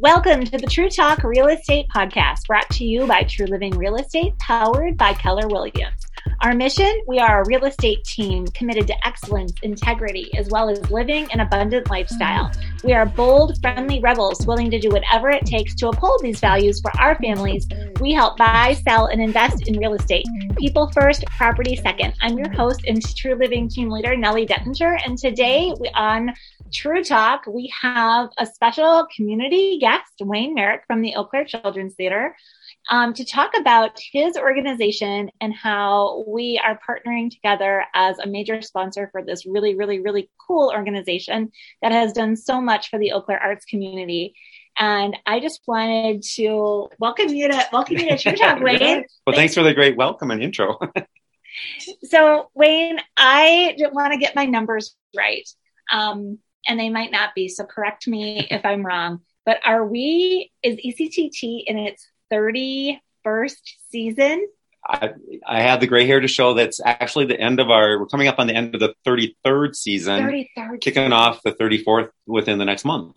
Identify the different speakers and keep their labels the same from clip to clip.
Speaker 1: Welcome to the Tru Talk Real Estate Podcast, brought to you by TruLiving Real Estate, powered by Keller Williams. Our mission we are a real estate team committed to excellence, integrity, as well as living an abundant lifestyle. We are bold, friendly rebels willing to do whatever it takes to uphold these values for our families. We help buy, sell, and invest in real estate. People first, property second. I'm your host and TruLiving team leader, Knelly Dettinger, and today we on Tru Talk, we have a special community guest, Wayne Marek from the Eau Claire Children's Theater, um, to talk about his organization and how we are partnering together as a major sponsor for this really, really, really cool organization that has done so much for the Eau Claire arts community. And I just wanted to welcome you to welcome you to Tru Talk, Wayne.
Speaker 2: well, thanks. thanks for the great welcome and intro.
Speaker 1: so, Wayne, I want to get my numbers right. Um, and they might not be. So correct me if I'm wrong. But are we, is ECCT in its 31st season?
Speaker 2: I, I have the gray hair to show that's actually the end of our, we're coming up on the end of the 33rd season, 33rd kicking off the 34th within the next month.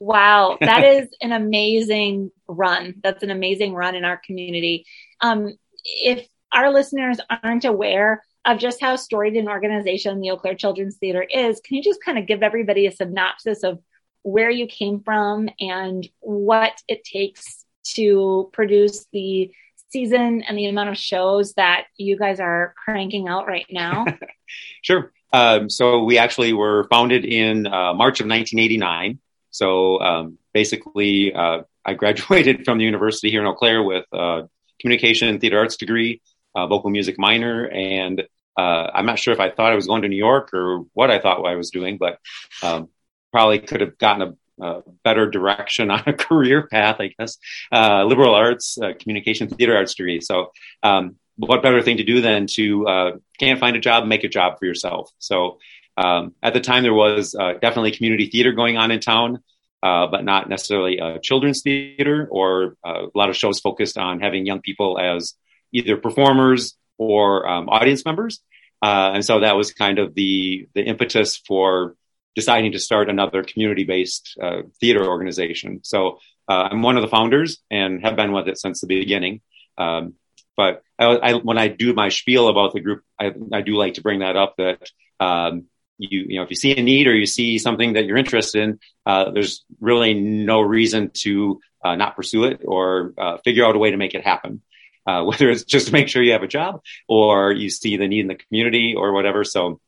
Speaker 1: Wow, that is an amazing run. That's an amazing run in our community. Um, if our listeners aren't aware, of just how storied an organization the Eau Claire Children's Theater is, can you just kind of give everybody a synopsis of where you came from and what it takes to produce the season and the amount of shows that you guys are cranking out right now?
Speaker 2: sure. Um, so we actually were founded in uh, March of 1989. So um, basically, uh, I graduated from the university here in Eau Claire with a communication and theater arts degree uh, vocal music minor, and uh, I'm not sure if I thought I was going to New York or what I thought I was doing, but um, probably could have gotten a, a, better direction on a career path, I guess. Uh, liberal arts, uh, communication, theater arts degree. So, um, what better thing to do than to uh, can't find a job, make a job for yourself. So, um, at the time, there was uh, definitely community theater going on in town. Uh, but not necessarily a children's theater or a lot of shows focused on having young people as either performers or um, audience members. Uh, and so that was kind of the the impetus for deciding to start another community based uh, theater organization. So uh, I'm one of the founders and have been with it since the beginning. Um, but I, I, when I do my spiel about the group, I, I do like to bring that up that um, you you know if you see a need or you see something that you're interested in, uh, there's really no reason to uh, not pursue it or uh, figure out a way to make it happen uh, whether it's just to make sure you have a job or you see the need in the community or whatever. So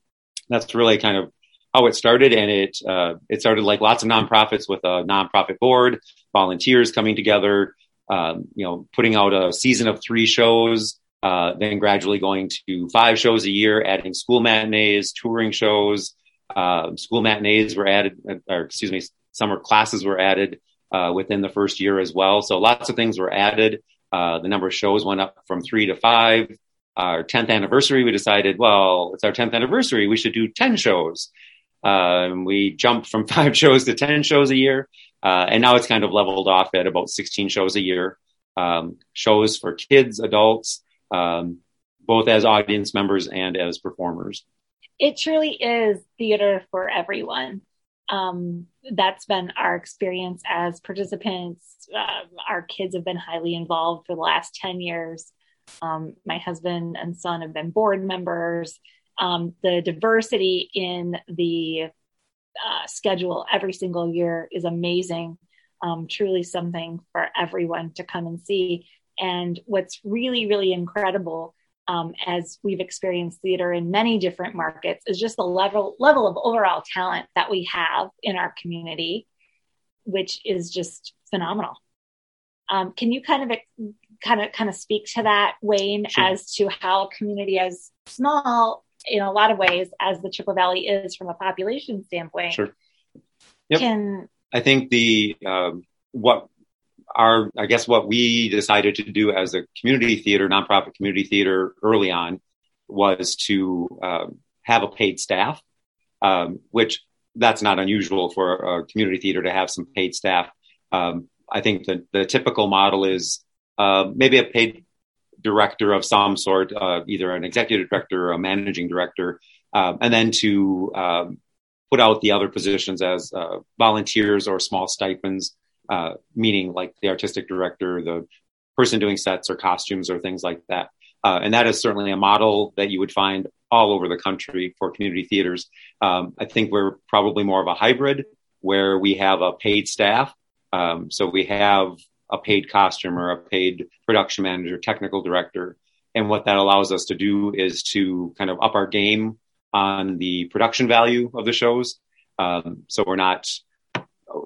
Speaker 2: that's really kind of how it started. And it, uh, it started like lots of nonprofits with a nonprofit board, volunteers coming together, um, you know, putting out a season of three shows, uh, then gradually going to five shows a year, adding school matinees, touring shows, uh, school matinees were added, or excuse me, summer classes were added, uh, within the first year as well. So lots of things were added. Uh, the number of shows went up from three to five. Our 10th anniversary, we decided, well, it's our 10th anniversary. We should do 10 shows. Uh, we jumped from five shows to 10 shows a year. Uh, and now it's kind of leveled off at about 16 shows a year. Um, shows for kids, adults, um, both as audience members and as performers.
Speaker 1: It truly is theater for everyone. Um, that's been our experience as participants uh, our kids have been highly involved for the last 10 years. Um, my husband and son have been board members. Um, the diversity in the uh, schedule every single year is amazing. Um, truly something for everyone to come and see. And what's really, really incredible um, as we've experienced theater in many different markets is just the level level of overall talent that we have in our community, which is just phenomenal. Um, can you kind of kind of kind of speak to that, Wayne, sure. as to how a community as small in a lot of ways as the Chippewa Valley is from a population standpoint?
Speaker 2: Sure. Yep. Can I think the um, what our I guess what we decided to do as a community theater, nonprofit community theater early on was to um, have a paid staff, um, which that's not unusual for a community theater to have some paid staff. Um, I think the, the typical model is uh, maybe a paid director of some sort, uh, either an executive director or a managing director, uh, and then to um, put out the other positions as uh, volunteers or small stipends. Uh, meaning like the artistic director, the person doing sets or costumes or things like that. Uh, and that is certainly a model that you would find all over the country for community theaters. Um, I think we're probably more of a hybrid where we have a paid staff. Um, so we have a paid costumer, a paid production manager, technical director. And what that allows us to do is to kind of up our game on the production value of the shows. Um, so we're not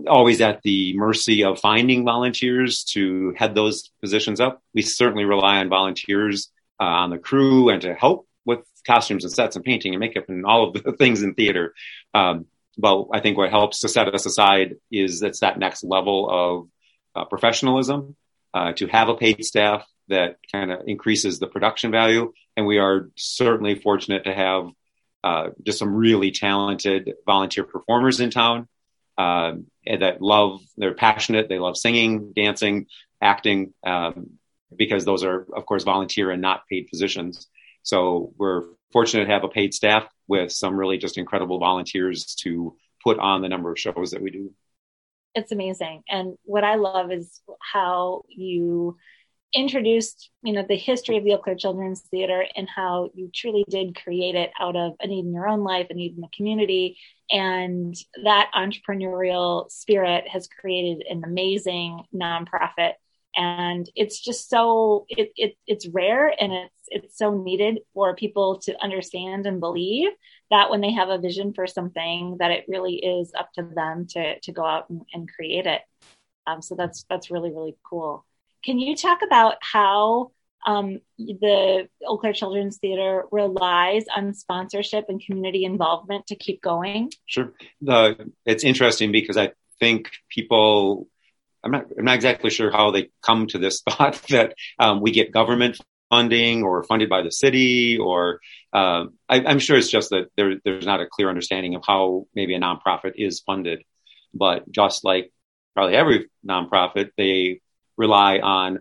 Speaker 2: always at the mercy of finding volunteers to head those positions up. We certainly rely on volunteers uh, on the crew and to help with costumes and sets and painting and makeup and all of the things in theater. Um, but I think what helps to set us aside is it's that next level of uh, professionalism uh, to have a paid staff that kind of increases the production value. And we are certainly fortunate to have uh, just some really talented volunteer performers in town um, that love, they're passionate, they love singing, dancing, acting, um, because those are, of course, volunteer and not paid positions. So we're fortunate to have a paid staff with some really just incredible volunteers to put on the number of shows that we do.
Speaker 1: It's amazing. And what I love is how you introduced, you know, the history of the Eau Claire Children's Theater and how you truly did create it out of a need in your own life, a need in the community. And that entrepreneurial spirit has created an amazing nonprofit. And it's just so it, it it's rare and it's it's so needed for people to understand and believe that when they have a vision for something that it really is up to them to to go out and, and create it. Um, so that's that's really really cool. Can you talk about how um, the Eau Claire Children's Theater relies on sponsorship and community involvement to keep going?
Speaker 2: Sure. The, it's interesting because I think people, I'm not, I'm not exactly sure how they come to this thought that um, we get government funding or funded by the city or um, I, am sure it's just that there, there's not a clear understanding of how maybe a nonprofit is funded. But just like probably every nonprofit, they rely on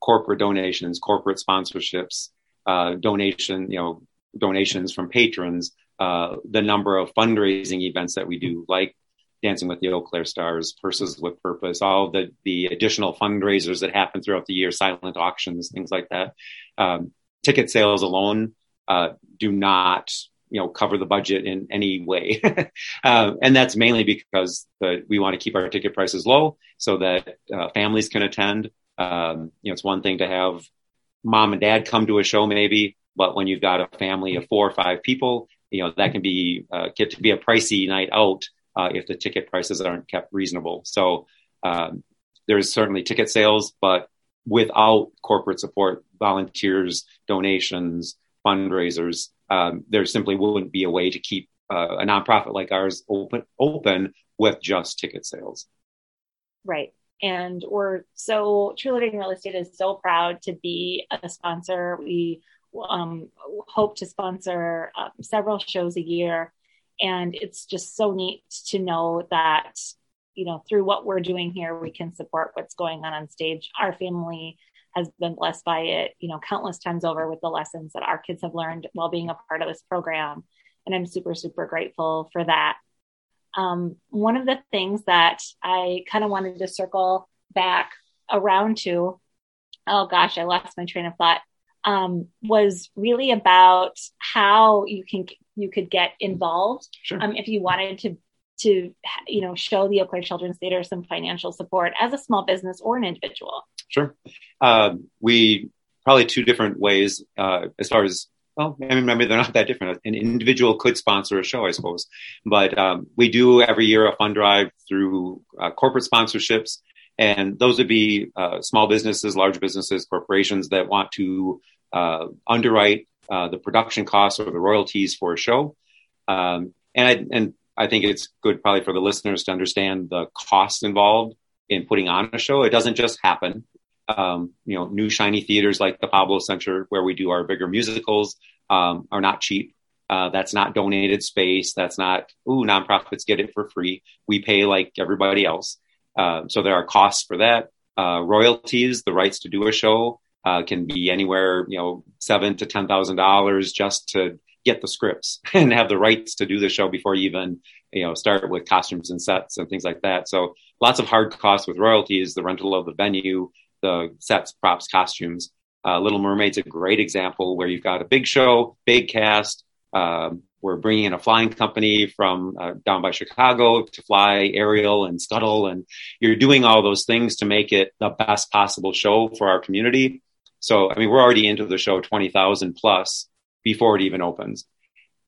Speaker 2: corporate donations, corporate sponsorships, uh, donation, you know, donations from patrons, uh, the number of fundraising events that we do, like Dancing with the Eau Claire Stars, Purses with Purpose, all the the additional fundraisers that happen throughout the year, silent auctions, things like that. Um, ticket sales alone uh, do not you know cover the budget in any way. Uh, and that's mainly because the, we want to keep our ticket prices low so that uh, families can attend. Um, you know it's one thing to have mom and dad come to a show maybe but when you've got a family of four or five people you know that can be uh, get to be a pricey night out uh, if the ticket prices aren't kept reasonable. So um, there's certainly ticket sales but without corporate support volunteers donations fundraisers um, there simply wouldn't be a way to keep uh, a nonprofit like ours open open with just ticket sales.
Speaker 1: Right. And we're so TruLiving Real Estate is so proud to be a sponsor. We um, hope to sponsor uh, several shows a year. And it's just so neat to know that, you know, through what we're doing here, we can support what's going on on stage. Our family has been blessed by it, you know, countless times over with the lessons that our kids have learned while being a part of this program. And I'm super, super grateful for that. Um, one of the things that I kind of wanted to circle back around to, oh gosh, I lost my train of thought, um, was really about how you can you could get involved sure. um, if you wanted to to you know show the Eau Claire Children's Theater some financial support as a small business or an individual.
Speaker 2: Sure. Uh, we probably two different ways uh, as far as well, I mean, maybe they're not that different. An individual could sponsor a show, I suppose, but um, we do every year a fund drive through uh, corporate sponsorships, and those would be uh, small businesses, large businesses, corporations that want to uh, underwrite uh, the production costs or the royalties for a show. Um, and I, and I think it's good probably for the listeners to understand the costs involved in putting on a show. It doesn't just happen um, you know, new shiny theaters like the Pablo Center, where we do our bigger musicals, um, are not cheap. Uh, that's not donated space. That's not, ooh, nonprofits get it for free. We pay like everybody else. Uh, so there are costs for that. Uh, royalties, the rights to do a show, uh, can be anywhere, you know, seven to ten thousand dollars just to get the scripts and have the rights to do the show before you even you know start with costumes and sets and things like that. So lots of hard costs with royalties, the rental of the venue, the sets, props, costumes. Uh, Little Mermaid's a great example where you've got a big show, big cast. Um, we're bringing in a flying company from uh, down by Chicago to fly Ariel and Scuttle, and you're doing all those things to make it the best possible show for our community. So, I mean, we're already into the show 20,000 plus before it even opens.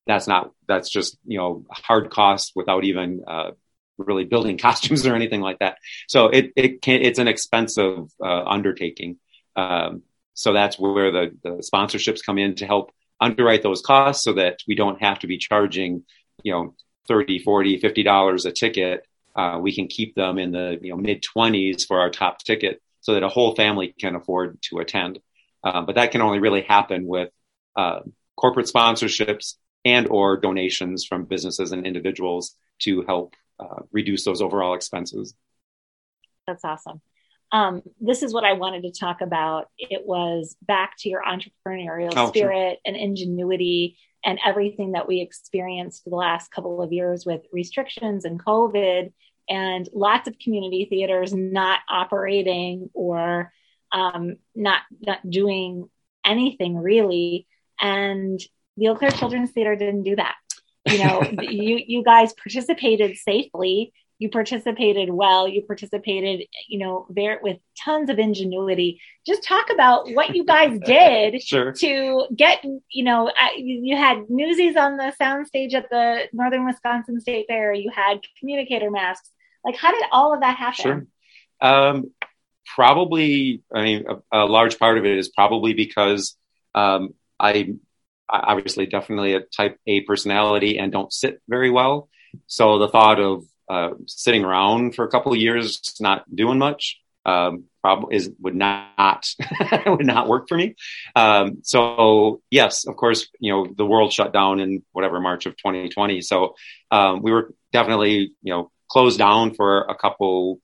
Speaker 2: That's not, that's just, you know, hard costs without even, uh, really building costumes or anything like that. So it, it can, it's an expensive, uh, undertaking. Um, so that's where the, the sponsorships come in to help underwrite those costs so that we don't have to be charging, you know, 30, 40, 50 dollars a ticket. Uh, we can keep them in the you know mid 20s for our top ticket so that a whole family can afford to attend. Uh, but that can only really happen with uh, corporate sponsorships and or donations from businesses and individuals to help uh, reduce those overall expenses.
Speaker 1: That's awesome um, this is what I wanted to talk about. It was back to your entrepreneurial oh, spirit sure. and ingenuity and everything that we experienced the last couple of years with restrictions and COVID and lots of community theaters not operating or um, not not doing anything really. And the Eau Claire Children's Theater didn't do that. You know, you you guys participated safely. You participated well. You participated you know there with tons of ingenuity. Just talk about what you guys did
Speaker 2: sure.
Speaker 1: to get you know you had newsies on the soundstage at the northern wisconsin state fair. You had communicator masks. Like how did all of that happen?
Speaker 2: Sure. Um, probably i mean a, a, large part of it is probably because um, i obviously definitely a type a personality and don't sit very well so the thought of uh, sitting around for a couple of years, not doing much, um, probably is would not would not work for me. Um, so yes, of course, you know the world shut down in whatever March of 2020. So um, we were definitely you know closed down for a couple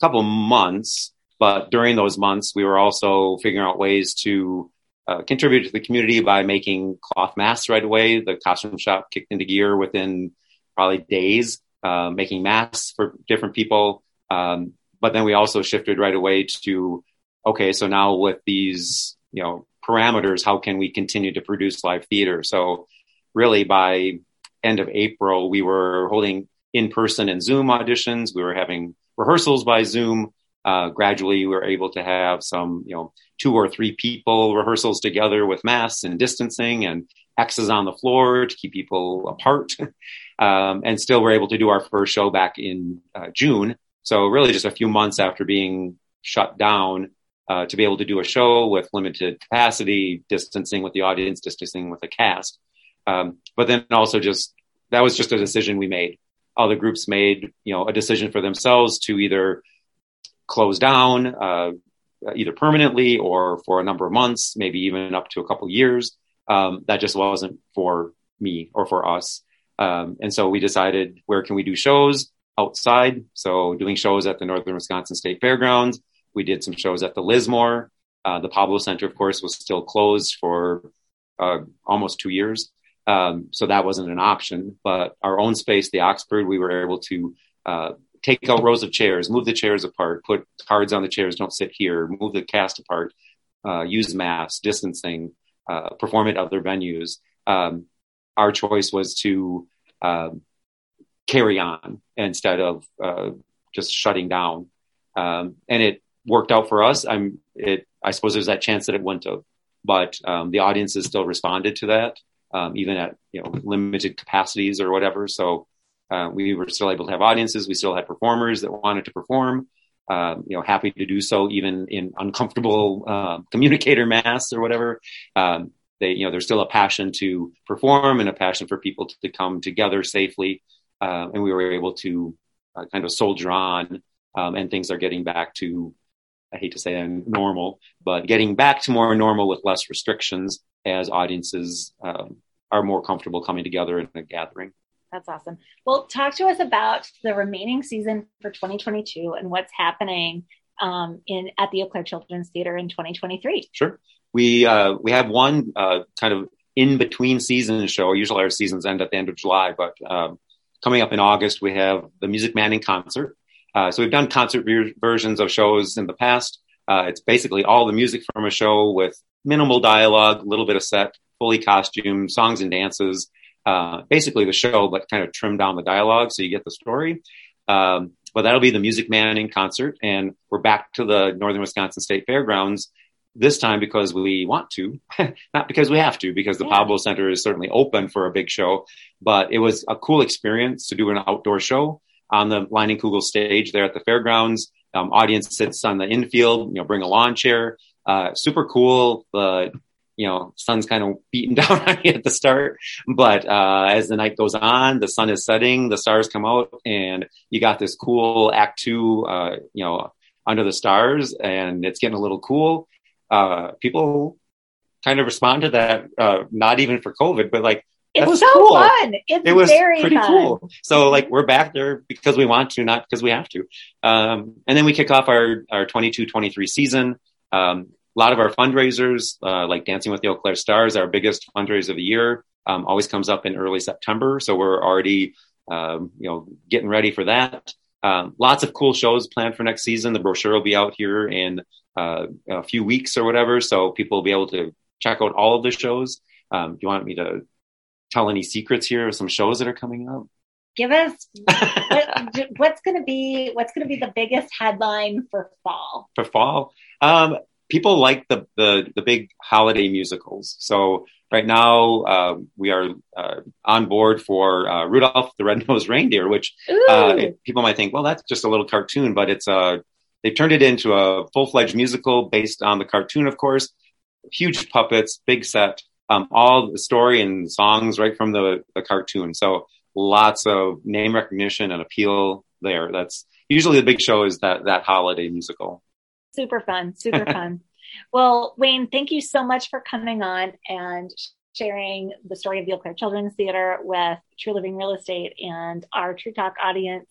Speaker 2: couple months. But during those months, we were also figuring out ways to uh, contribute to the community by making cloth masks right away. The costume shop kicked into gear within probably days uh, making masks for different people. Um, but then we also shifted right away to, okay, so now with these, you know, parameters, how can we continue to produce live theater? So really by end of April, we were holding in person and Zoom auditions. We were having rehearsals by Zoom. Uh, gradually, we were able to have some, you know, two or three people rehearsals together with masks and distancing and X's on the floor to keep people apart. um, and still we're able to do our first show back in uh, June. So really just a few months after being shut down uh, to be able to do a show with limited capacity, distancing with the audience, distancing with the cast. Um, but then also just that was just a decision we made. Other groups made, you know, a decision for themselves to either close down, uh, either permanently or for a number of months, maybe even up to a couple years um, that just wasn't for me or for us. Um, and so we decided where can we do shows outside? So doing shows at the Northern Wisconsin State Fairgrounds. We did some shows at the Lismore. Uh, the Pablo Center, of course, was still closed for uh, almost two years. Um, so that wasn't an option. But our own space, the Oxford, we were able to uh, take out rows of chairs, move the chairs apart, put cards on the chairs, don't sit here, move the cast apart, uh, use masks, distancing, uh, perform at other venues. Um, our choice was to uh, carry on instead of uh, just shutting down, um, and it worked out for us. I'm it. I suppose there's that chance that it wouldn't but um, the audiences still responded to that, um, even at you know limited capacities or whatever. So uh, we were still able to have audiences. We still had performers that wanted to perform. Um, you know, happy to do so even in uncomfortable uh, communicator masks or whatever. Um, they, you know, there's still a passion to perform and a passion for people to, to come together safely. Uh, and we were able to uh, kind of soldier on, um, and things are getting back to, I hate to say that, normal, but getting back to more normal with less restrictions as audiences um, are more comfortable coming together in a gathering.
Speaker 1: That's awesome. Well, talk to us about the remaining season for 2022 and what's happening um, in at the Eau Claire Children's Theater in 2023.
Speaker 2: Sure. We uh, we have one uh, kind of in between season show. Usually our seasons end at the end of July, but um, coming up in August, we have the Music Man in concert. Uh, so we've done concert ver- versions of shows in the past. Uh, it's basically all the music from a show with minimal dialogue, a little bit of set, fully costumed, songs and dances. Uh, basically the show, but kind of trim down the dialogue so you get the story. Um, but that'll be the Music Man in concert, and we're back to the Northern Wisconsin State Fairgrounds this time because we want to, not because we have to, because the yeah. Pablo Center is certainly open for a big show. But it was a cool experience to do an outdoor show on the Leinenkugel stage there at the fairgrounds. Um, audience sits on the infield, you know, bring a lawn chair. Uh, super cool. The you know, sun's kind of beating down on you at the start. But uh, as the night goes on, the sun is setting, the stars come out, and you got this cool Act Two, uh, you know, under the stars, and it's getting a little cool. Uh, people kind of respond to that, uh, not even for COVID, but like
Speaker 1: it was so cool. fun. It's
Speaker 2: it was pretty
Speaker 1: fun.
Speaker 2: cool. So like we're back there because we want to, not because we have to. Um, and then we kick off our our 22-23 season. Um, a lot of our fundraisers, uh, like Dancing with the Eau Claire Stars, our biggest fundraiser of the year, um, always comes up in early September. So we're already, um, you know, getting ready for that. Um, lots of cool shows planned for next season. The brochure will be out here in uh, a few weeks or whatever, so people will be able to check out all of the shows. Um, do you want me to tell any secrets here of some shows that are coming up?
Speaker 1: Give us what, what's going to be what's going to be the biggest headline for fall.
Speaker 2: For fall, um, people like the, the, the big holiday musicals. So right now uh, we are uh, on board for uh, Rudolph the Red-Nosed Reindeer, which uh, people might think, well, that's just a little cartoon, but it's a uh, they've turned it into a full-fledged musical based on the cartoon, of course. Huge puppets, big set, um, all the story and songs right from the, the cartoon. So lots of name recognition and appeal there. That's usually the big show is that that holiday musical.
Speaker 1: Super fun, super fun. Well, Wayne, thank you so much for coming on and sharing the story of the Eau Claire Children's Theater with TruLiving Real Estate and our Tru Talk audience.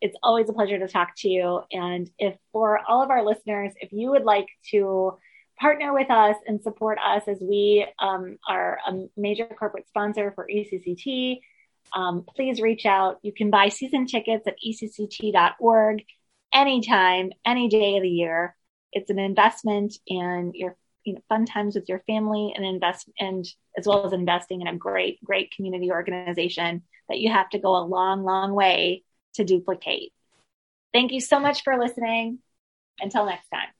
Speaker 1: It's always a pleasure to talk to you. And if for all of our listeners, if you would like to partner with us and support us as we um, are a major corporate sponsor for ECCT, um, please reach out. You can buy season tickets at ecct.org anytime, any day of the year. It's an investment in your you know, fun times with your family and invest and as well as investing in a great, great community organization that you have to go a long, long way to duplicate. Thank you so much for listening. Until next time.